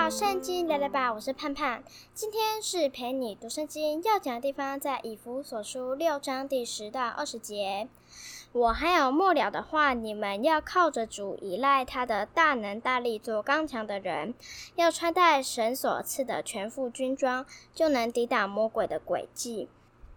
到圣经聊聊吧，我是盼盼。今天是陪你读圣经要讲的地方，在以弗所书六章第十到二十节。我还有末了的话，你们要靠着主，依赖他的大能大力，做刚强的人，要穿戴神所赐的全副军装，就能抵挡魔鬼的诡计。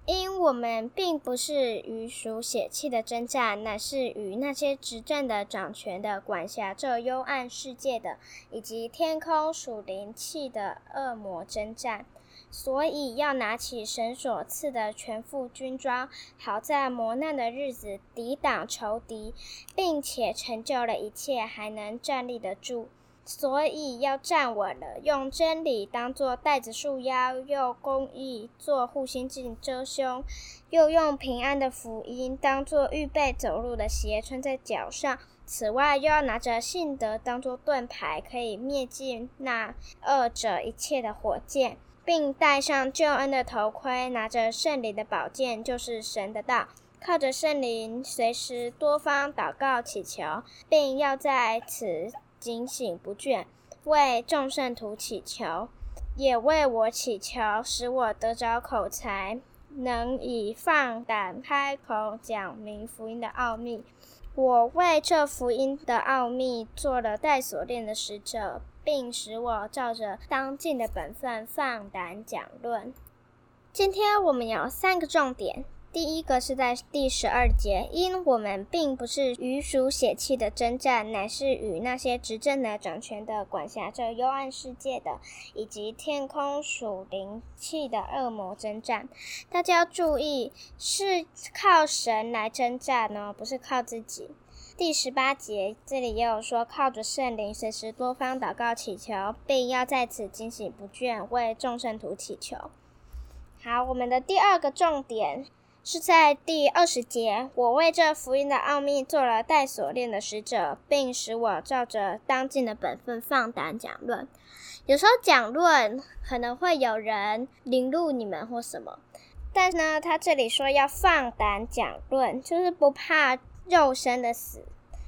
因我们并不是与属血气的征战，乃是与那些执政的、掌权的、管辖这幽暗世界的，以及天空属灵气的恶魔征战。所以要拿起神所赐的全副军装，好在磨难的日子抵挡仇敌，并且成就了一切，还能站立得住。所以要站稳了，用真理当作带子束腰，用公义做护心镜遮胸，又用平安的福音当作预备走路的鞋穿在脚上。此外，又要拿着信德当作盾牌，可以灭尽那二者一切的火箭，并戴上救恩的头盔，拿着圣灵的宝剑，就是神的道，靠着圣灵随时多方祷告祈求，并要在此。警醒不倦，为众圣徒祈求，也为我祈求，使我得着口才，能以放胆开口讲明福音的奥秘。我为这福音的奥秘做了带锁链的使者，并使我照着当尽的本分放胆讲论。今天我们有三个重点。第一个是在第十二节，因我们并不是与属血气的争战，乃是与那些执政的、掌权的、管辖着幽暗世界的，以及天空属灵气的恶魔争战。大家要注意，是靠神来争战哦，不是靠自己。第十八节这里也有说，靠着圣灵，随时多方祷告祈求，并要在此警醒不倦，为众圣徒祈求。好，我们的第二个重点。是在第二十节，我为这福音的奥秘做了带锁链的使者，并使我照着当尽的本分放胆讲论。有时候讲论可能会有人凌辱你们或什么，但是呢，他这里说要放胆讲论，就是不怕肉身的死。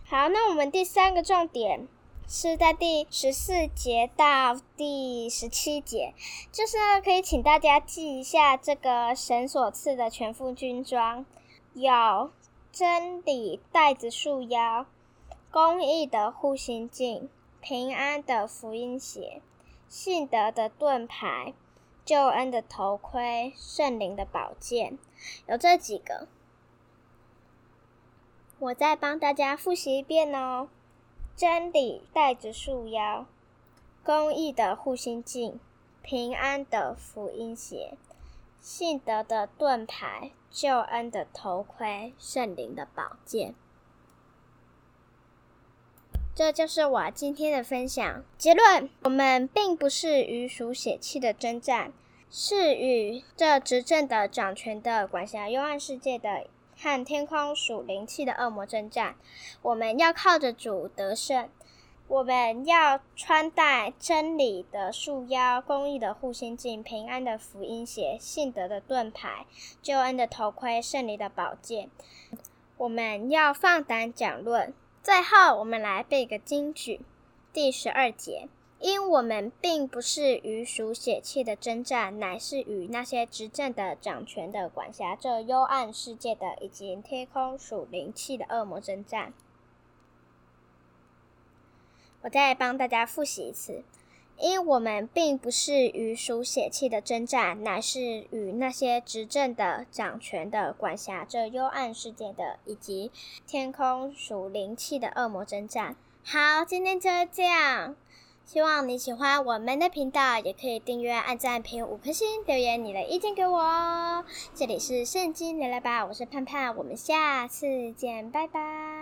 好，那我们第三个重点。是在第十四节到第十七节，就是，可以请大家记一下这个神所赐的全副军装，有真理带子束腰，公义的护心镜，平安的福音鞋，信德的盾牌，救恩的头盔，圣灵的宝剑，有这几个。我再帮大家复习一遍哦。真理带着束腰，公义的护心镜，平安的福音鞋，信德的盾牌，救恩的头盔，圣灵的宝剑。这就是我今天的分享。结论：我们并不是与属血气的争战，是与这执政的、掌权的、管辖幽暗世界的。和天空属灵气的恶魔征战，我们要靠着主得胜。我们要穿戴真理的束腰、公义的护心镜、平安的福音鞋、信德的盾牌、救恩的头盔、圣灵的宝剑。我们要放胆讲论。最后，我们来背个金句，第十二节。因我们并不是与属血气的征战，乃是与那些执政的、掌权的、管辖这幽暗世界的，以及天空属灵气的恶魔征战。我再帮大家复习一次：因我们并不是与属血气的征战，乃是与那些执政的、掌权的、管辖这幽暗世界的，以及天空属灵气的恶魔征战。好，今天就这样。希望你喜欢我们的频道，也可以订阅、按赞、评五颗星、留言你的意见给我哦。这里是圣经聊聊吧，我是盼盼，我们下次见，拜拜。